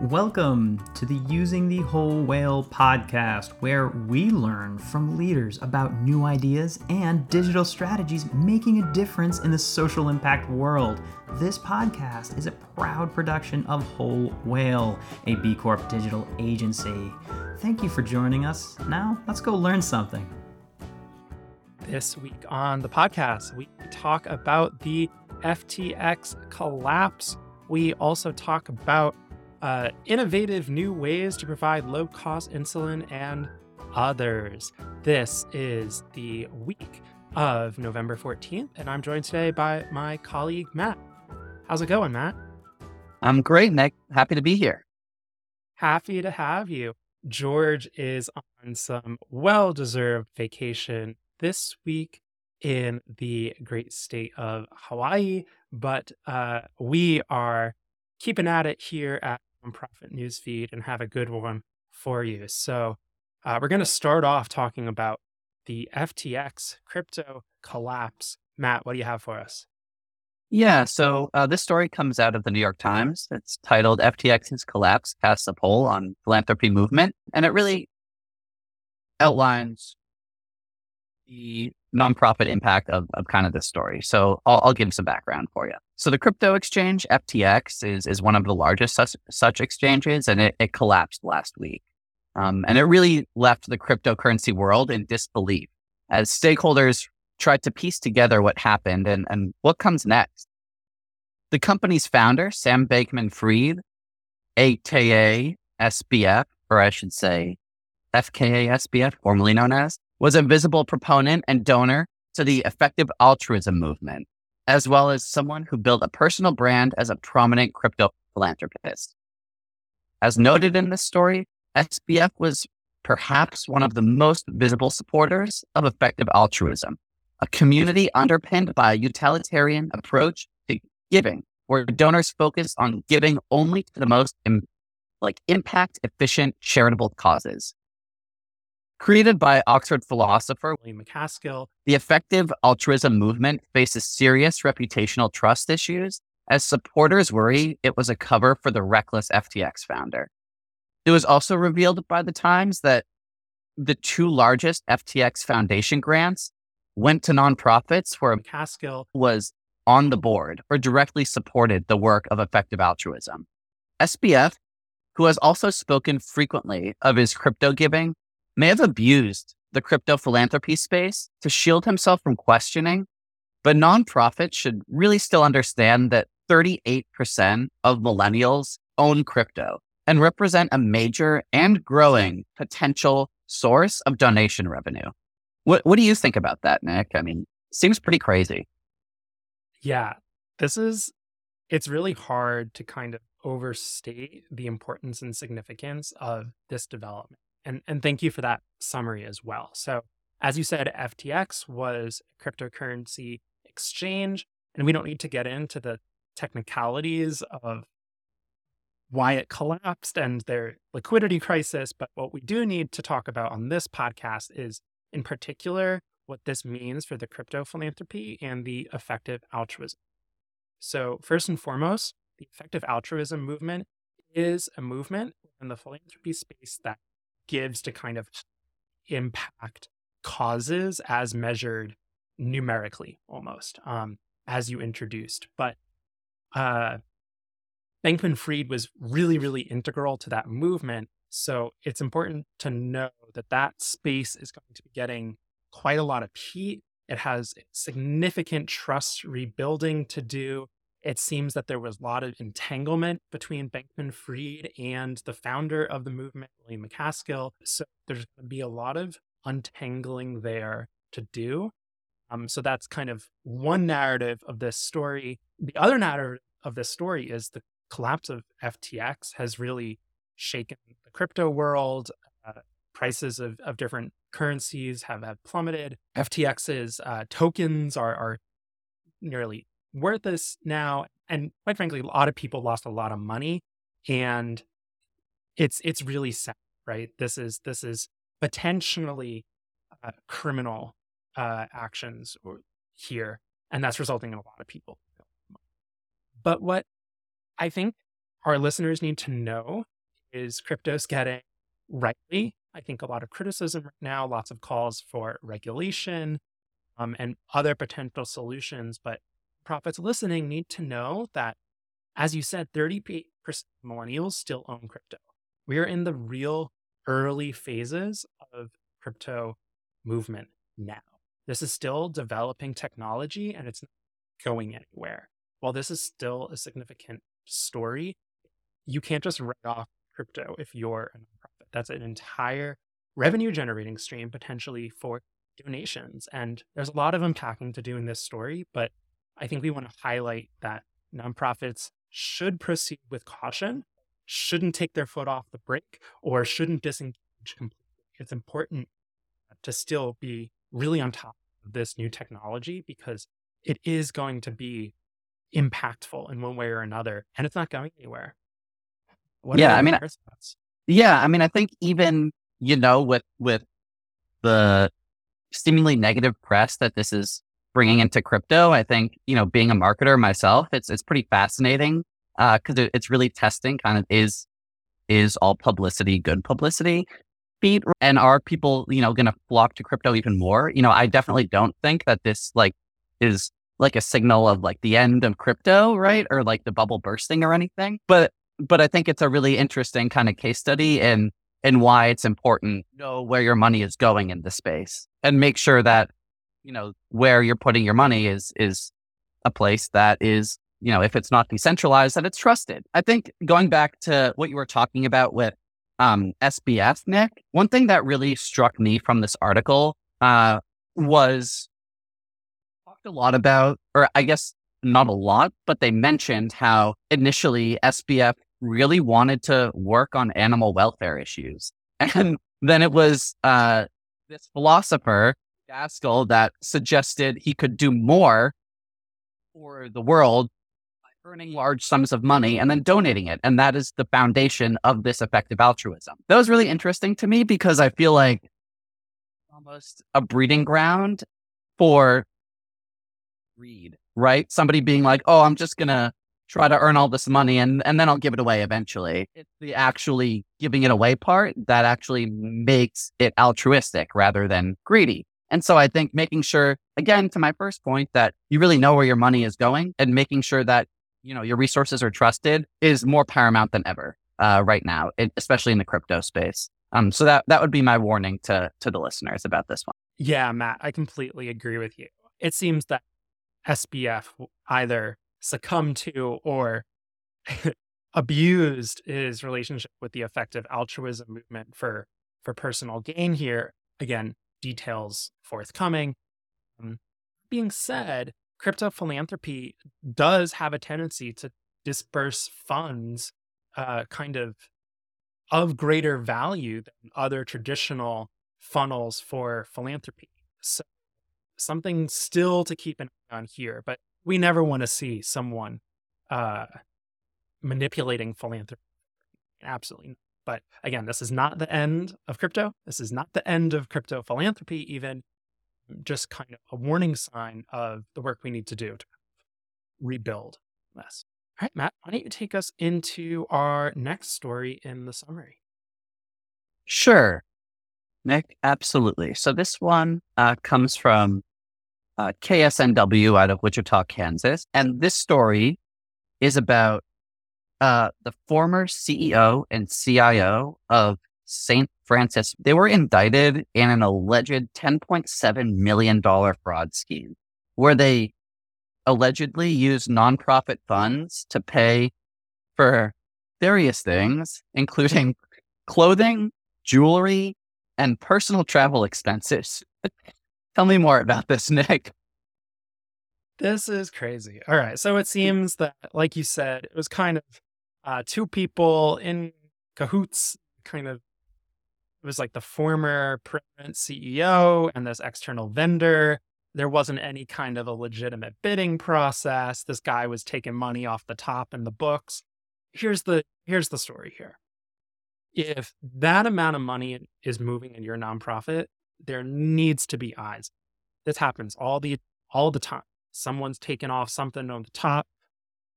Welcome to the Using the Whole Whale podcast, where we learn from leaders about new ideas and digital strategies making a difference in the social impact world. This podcast is a proud production of Whole Whale, a B Corp digital agency. Thank you for joining us. Now, let's go learn something. This week on the podcast, we talk about the FTX collapse. We also talk about uh, innovative new ways to provide low cost insulin and others. This is the week of November 14th, and I'm joined today by my colleague, Matt. How's it going, Matt? I'm great, Nick. Happy to be here. Happy to have you. George is on some well deserved vacation this week in the great state of Hawaii, but uh, we are keeping at it here at nonprofit newsfeed and have a good one for you. So, uh, we're going to start off talking about the FTX crypto collapse. Matt, what do you have for us? Yeah, so uh, this story comes out of the New York Times. It's titled FTX's Collapse Casts a Poll on Philanthropy Movement. And it really outlines the nonprofit impact of, of kind of this story. So I'll, I'll give some background for you. So the crypto exchange FTX is is one of the largest such, such exchanges, and it, it collapsed last week. Um, and it really left the cryptocurrency world in disbelief as stakeholders tried to piece together what happened and, and what comes next. The company's founder, Sam Bankman Fried, aka SBF, or I should say FKA SBF, formerly known as, was a visible proponent and donor to the effective altruism movement, as well as someone who built a personal brand as a prominent crypto philanthropist. As noted in this story, SBF was perhaps one of the most visible supporters of effective altruism, a community underpinned by a utilitarian approach to giving, where donors focus on giving only to the most like impact efficient charitable causes. Created by Oxford philosopher William MacAskill, the effective altruism movement faces serious reputational trust issues as supporters worry it was a cover for the reckless FTX founder. It was also revealed by the Times that the two largest FTX Foundation grants went to nonprofits where MacAskill was on the board or directly supported the work of effective altruism. SBF, who has also spoken frequently of his crypto giving, may have abused the crypto philanthropy space to shield himself from questioning, but nonprofits should really still understand that 38% of millennials own crypto and represent a major and growing potential source of donation revenue. What what do you think about that, Nick? I mean, seems pretty crazy. Yeah. This is it's really hard to kind of overstate the importance and significance of this development. And and thank you for that summary as well. So, as you said, FTX was a cryptocurrency exchange, and we don't need to get into the technicalities of why it collapsed and their liquidity crisis. But what we do need to talk about on this podcast is, in particular, what this means for the crypto philanthropy and the effective altruism. So, first and foremost, the effective altruism movement is a movement in the philanthropy space that gives to kind of impact causes as measured numerically almost um, as you introduced. But uh, Bankman Fried was really, really integral to that movement. So it's important to know that that space is going to be getting quite a lot of heat. It has significant trust rebuilding to do. It seems that there was a lot of entanglement between Bankman Fried and the founder of the movement, William MacAskill. So there's going to be a lot of untangling there to do. Um, so that's kind of one narrative of this story. The other narrative of this story is the collapse of FTX has really shaken the crypto world. Uh, prices of, of different currencies have, have plummeted. FTX's uh, tokens are, are nearly worthless now. And quite frankly, a lot of people lost a lot of money. And it's it's really sad, right? This is this is potentially uh, criminal uh, actions here, and that's resulting in a lot of people. But what I think our listeners need to know is crypto's getting rightly, I think a lot of criticism right now, lots of calls for regulation um, and other potential solutions. But profits listening need to know that, as you said, 30% millennials still own crypto. We are in the real early phases of crypto movement now. This is still developing technology and it's not going anywhere. While this is still a significant story, you can't just write off crypto if you're a nonprofit. That's an entire revenue generating stream potentially for donations. And there's a lot of unpacking to do in this story, but I think we want to highlight that nonprofits should proceed with caution, shouldn't take their foot off the brake, or shouldn't disengage completely. It's important to still be really on top of this new technology because it is going to be impactful in one way or another, and it's not going anywhere. What yeah, I mean, yeah, I mean, I think even you know with with the seemingly negative press that this is bringing into crypto, I think you know being a marketer myself, it's it's pretty fascinating because uh, it, it's really testing kind of is is all publicity good publicity and are people you know going to flock to crypto even more? You know i definitely don't think that this like is like a signal of like the end of crypto right or like the bubble bursting or anything but but I think it's a really interesting kind of case study and and why it's important know where your money is going in the space and make sure that you know where you're putting your money is is a place that is you know if it's not decentralized that it's trusted. I think going back to what you were talking about with um, SBF, Nick, one thing that really struck me from this article uh, was talked a lot about, or I guess not a lot, but they mentioned how initially SBF really wanted to work on animal welfare issues. And then it was uh, this philosopher, Gaskell, that suggested he could do more for the world by earning large sums of money and then donating it. And that is the foundation of this effective altruism. That was really interesting to me because I feel like almost a breeding ground for greed right? Somebody being like, oh, I'm just going to try to earn all this money and, and then I'll give it away eventually. It's the actually giving it away part that actually makes it altruistic rather than greedy. And so I think making sure, again, to my first point, that you really know where your money is going and making sure that, you know, your resources are trusted is more paramount than ever uh, right now, especially in the crypto space. Um, so that, that would be my warning to, to the listeners about this one. Yeah, Matt, I completely agree with you. It seems that SBF either succumbed to or abused his relationship with the effective altruism movement for for personal gain here. Again, details forthcoming. Um, being said, crypto philanthropy does have a tendency to disperse funds uh, kind of of greater value than other traditional funnels for philanthropy. So something still to keep an eye on here, but we never want to see someone uh, manipulating philanthropy. Absolutely. Not. But again, this is not the end of crypto. This is not the end of crypto philanthropy, even just kind of a warning sign of the work we need to do to rebuild this. All right, Matt, why don't you take us into our next story in the summary? Sure. Nick, absolutely. So this one uh, comes from uh, KSNW out of Wichita, Kansas. And this story is about uh, the former CEO and CIO of St. Francis. They were indicted in an alleged $10.7 million fraud scheme where they allegedly used nonprofit funds to pay for various things, including clothing, jewelry, and personal travel expenses. Tell me more about this, Nick. This is crazy. All right. So it seems that, like you said, it was kind of uh, two people in cahoots, kind of. It was like the former president CEO and this external vendor. There wasn't any kind of a legitimate bidding process. This guy was taking money off the top in the books. Here's the here's the story here if that amount of money is moving in your nonprofit, there needs to be eyes. This happens all the all the time. Someone's taking off something on the top,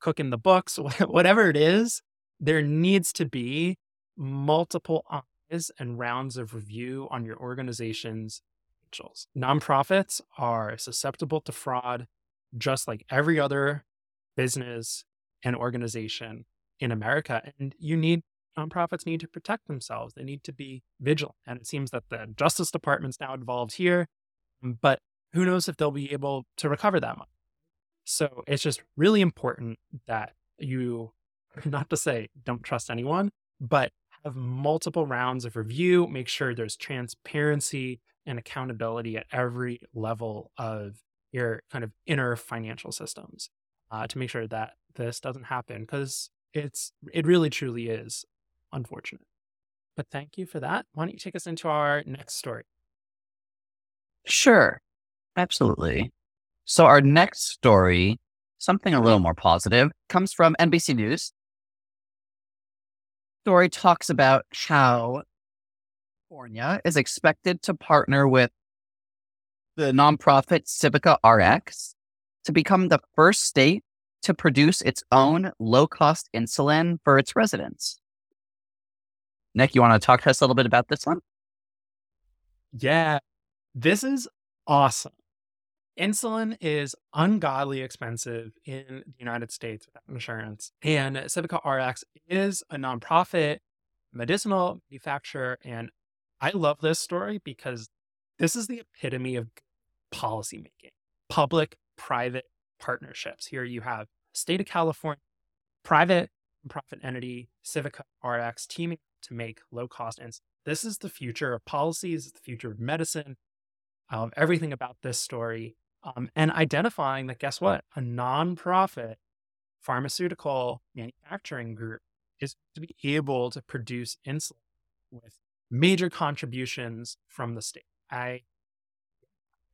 cooking the books, whatever it is. there needs to be multiple eyes and rounds of review on your organization's financials. Nonprofits are susceptible to fraud just like every other business and organization in America. And you need nonprofits need to protect themselves. They need to be vigilant. And it seems that the Justice Department's now involved here, but who knows if they'll be able to recover that money. So it's just really important that you, not to say don't trust anyone, but have multiple rounds of review, make sure there's transparency and accountability at every level of your kind of inner financial systems uh, to make sure that this doesn't happen because it's it really truly is unfortunate. But thank you for that. Why don't you take us into our next story? Sure. Absolutely. So our next story, something a little more positive, comes from NBC News. Story talks about how California is expected to partner with the nonprofit Civica RX to become the first state to produce its own low cost insulin for its residents. Nick, you want to talk to us a little bit about this one? Yeah, this is awesome. Insulin is ungodly expensive in the United States without insurance. And Civica RX is a nonprofit medicinal manufacturer. And I love this story because this is the epitome of policymaking, public private partnerships. Here you have state of California, private profit entity, Civica RX teaming to make low cost insulin. This is the future of policies, the future of medicine, of everything about this story. Um, and identifying that, guess what? A nonprofit pharmaceutical manufacturing group is to be able to produce insulin with major contributions from the state. I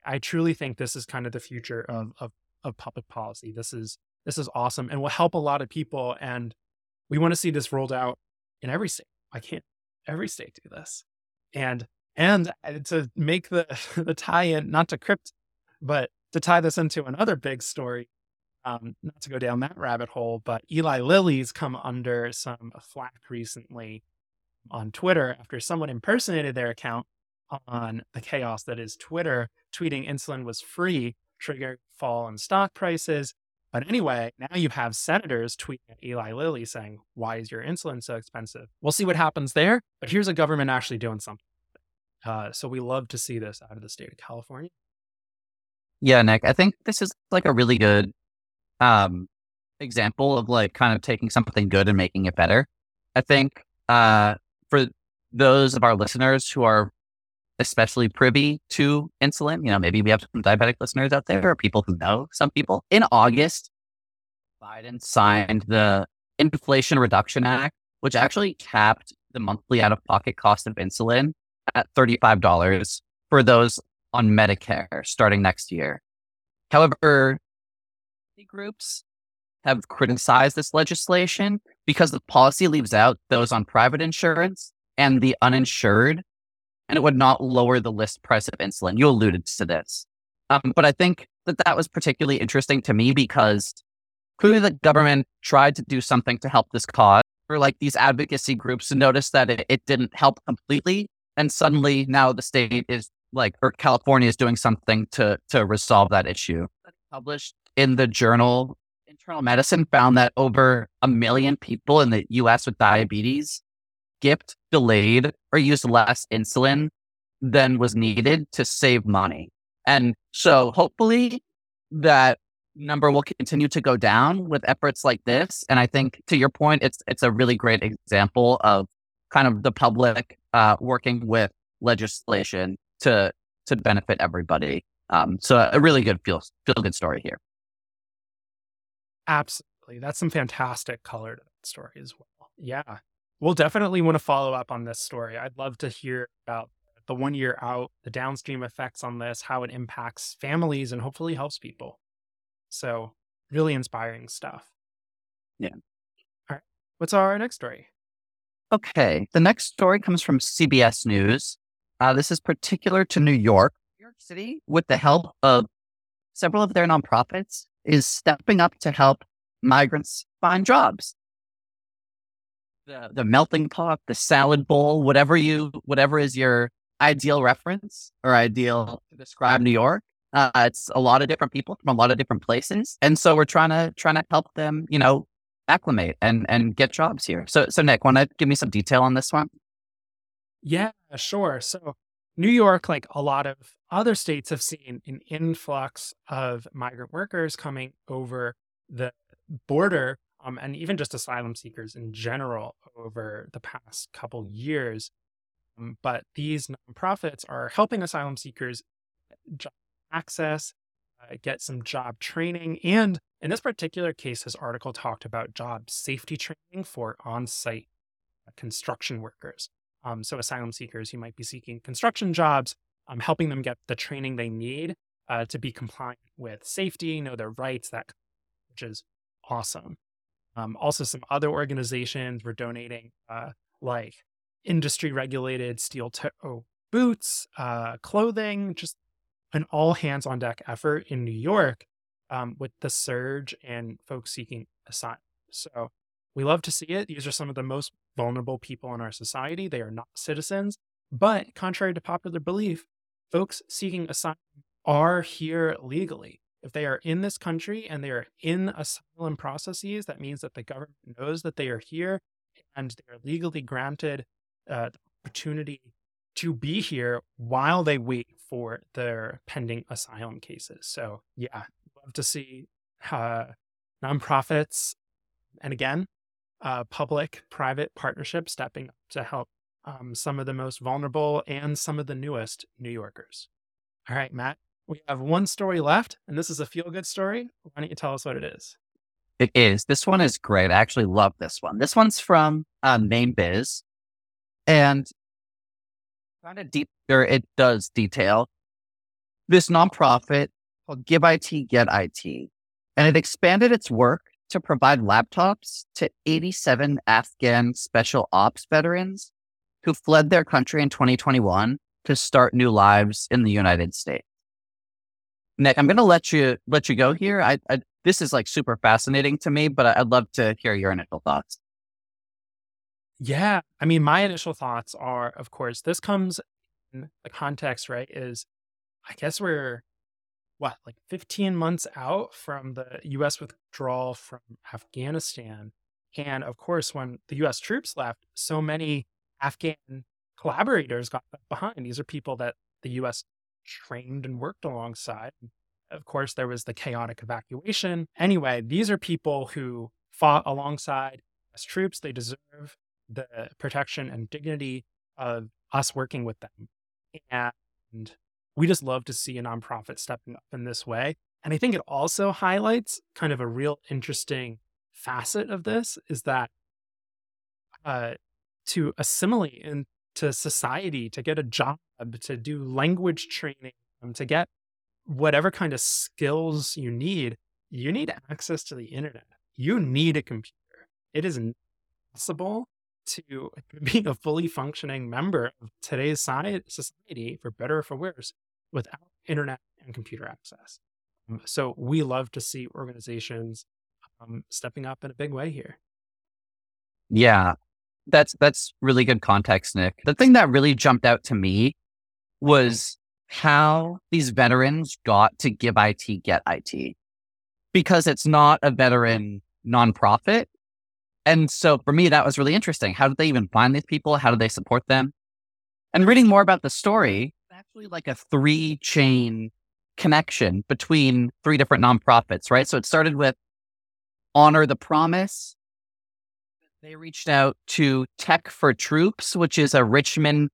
I truly think this is kind of the future of, of, of public policy. This is this is awesome and will help a lot of people. And we want to see this rolled out in every state. I can't every state do this? And and uh, to make the the tie-in, not to crypt, but to tie this into another big story, um, not to go down that rabbit hole, but Eli Lilly's come under some flack recently on Twitter after someone impersonated their account on the chaos that is Twitter, tweeting insulin was free, triggered fall in stock prices. But anyway, now you have senators tweeting at Eli Lilly saying, Why is your insulin so expensive? We'll see what happens there. But here's a government actually doing something. Uh, so we love to see this out of the state of California. Yeah, Nick, I think this is like a really good um, example of like kind of taking something good and making it better. I think uh, for those of our listeners who are especially privy to insulin. You know, maybe we have some diabetic listeners out there or people who know some people. In August, Biden signed the Inflation Reduction Act, which actually capped the monthly out of pocket cost of insulin at $35 for those on Medicare starting next year. However, groups have criticized this legislation because the policy leaves out those on private insurance and the uninsured and it would not lower the list price of insulin. You alluded to this. Um, but I think that that was particularly interesting to me because clearly the government tried to do something to help this cause for like these advocacy groups and noticed that it, it didn't help completely. And suddenly now the state is like, or California is doing something to, to resolve that issue. Published in the journal Internal Medicine found that over a million people in the US with diabetes skipped, delayed, or used less insulin than was needed to save money. And so hopefully that number will continue to go down with efforts like this. And I think to your point, it's it's a really great example of kind of the public uh, working with legislation to to benefit everybody. Um, so a really good feel feel good story here. Absolutely, that's some fantastic color to that story as well. Yeah, We'll definitely want to follow up on this story. I'd love to hear about the one year out, the downstream effects on this, how it impacts families and hopefully helps people. So, really inspiring stuff. Yeah. All right. What's our next story? Okay. The next story comes from CBS News. Uh, this is particular to New York. New York City, with the help of several of their nonprofits, is stepping up to help migrants find jobs. the, the melting pot, the salad bowl, whatever you, whatever is your ideal reference or ideal to describe New York. Uh, it's a lot of different people from a lot of different places, and so we're trying to trying to help them, you know, acclimate and and get jobs here. So so Nick, want to give me some detail on this one? Yeah, sure. So New York, like a lot of other states, have seen an influx of migrant workers coming over the border, um, and even just asylum seekers in general over the past couple years. Um, but these nonprofits are helping asylum seekers access, get some job training, and in this particular case, this article talked about job safety training for on-site uh, construction workers. Um, so asylum seekers who might be seeking construction jobs, um, helping them get the training they need uh, to be compliant with safety, know their rights, that which is awesome. Um, also, some other organizations were donating uh, like industry regulated steel toe boots, uh, clothing, just an all hands on deck effort in New York um, with the surge and folks seeking asylum. So we love to see it. These are some of the most vulnerable people in our society. They are not citizens. But contrary to popular belief, folks seeking asylum are here legally. If they are in this country and they are in asylum processes, that means that the government knows that they are here and they are legally granted uh, the opportunity to be here while they wait for their pending asylum cases. So, yeah, love to see uh, nonprofits, and again, uh, public private partnership stepping up to help um, some of the most vulnerable and some of the newest New Yorkers. All right, Matt, we have one story left, and this is a feel good story. Why don't you tell us what it is? It is. This one is great. I actually love this one. This one's from uh, Biz, and kind of deep, it does detail this nonprofit called Give IT, Get IT, and it expanded its work to provide laptops to 87 Afghan special ops veterans who fled their country in 2021 to start new lives in the United States. Nick, I'm going to let you let you go here. I, I, this is like super fascinating to me, but I'd love to hear your initial thoughts. Yeah, I mean, my initial thoughts are, of course, this comes in the context, right? Is I guess we're what, like 15 months out from the US withdrawal from Afghanistan. And of course, when the US troops left, so many Afghan collaborators got left behind. These are people that the US trained and worked alongside. Of course, there was the chaotic evacuation. Anyway, these are people who fought alongside US troops. They deserve the protection and dignity of us working with them. And we just love to see a nonprofit stepping up in this way. And I think it also highlights kind of a real interesting facet of this is that uh, to assimilate into society, to get a job, to do language training, um, to get whatever kind of skills you need, you need access to the internet. You need a computer. It is possible to be a fully functioning member of today's society, for better or for worse, without internet and computer access. Um, so we love to see organizations um, stepping up in a big way here. Yeah, that's that's really good context, Nick. The thing that really jumped out to me was how these veterans got to give IT get IT because it's not a veteran nonprofit. And so for me, that was really interesting. How did they even find these people? How did they support them? And reading more about the story, actually like a three chain connection between three different nonprofits, right? So it started with Honor the Promise. They reached out to Tech for Troops, which is a Richmond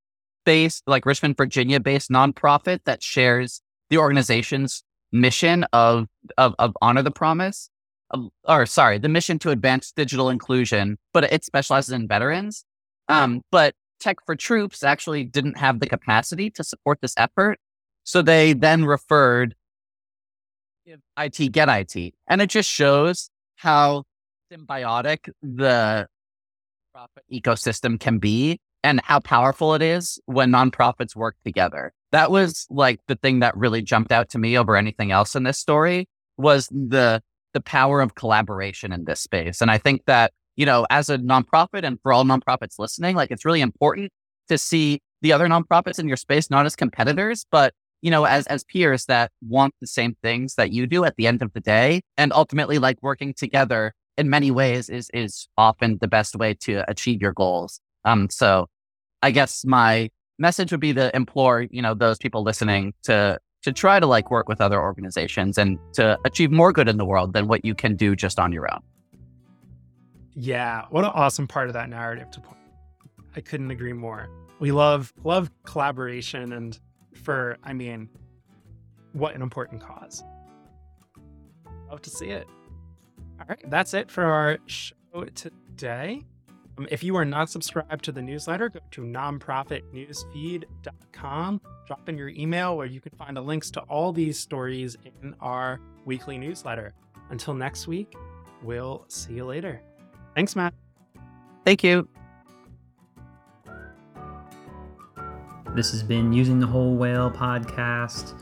based, like Richmond, Virginia based nonprofit that shares the organization's mission of, of, of Honor the Promise. Um, or sorry, the mission to advance digital inclusion, but it specializes in veterans. Um, but Tech for Troops actually didn't have the capacity to support this effort. So they then referred IT Get IT. And it just shows how symbiotic the profit ecosystem can be and how powerful it is when nonprofits work together. That was like the thing that really jumped out to me over anything else in this story was the the power of collaboration in this space. And I think that you know, as a nonprofit and for all nonprofits listening, like it's really important to see the other nonprofits in your space not as competitors, but you know, as as peers that want the same things that you do at the end of the day, and ultimately like working together in many ways is is often the best way to achieve your goals. Um, so I guess my message would be to implore, you know, those people listening to to try to like work with other organizations and to achieve more good in the world than what you can do just on your own. Yeah, what an awesome part of that narrative to point. I couldn't agree more. We love love collaboration and for I mean what an important cause. Love to see it. All right, that's it for our show today. Um, if you are not subscribed to the newsletter, go to nonprofitnewsfeed.com, drop in your email where you can find the links to all these stories in our weekly newsletter. Until next week, we'll see you later. Thanks, Matt. Thank you. This has been Using the Whole Whale podcast.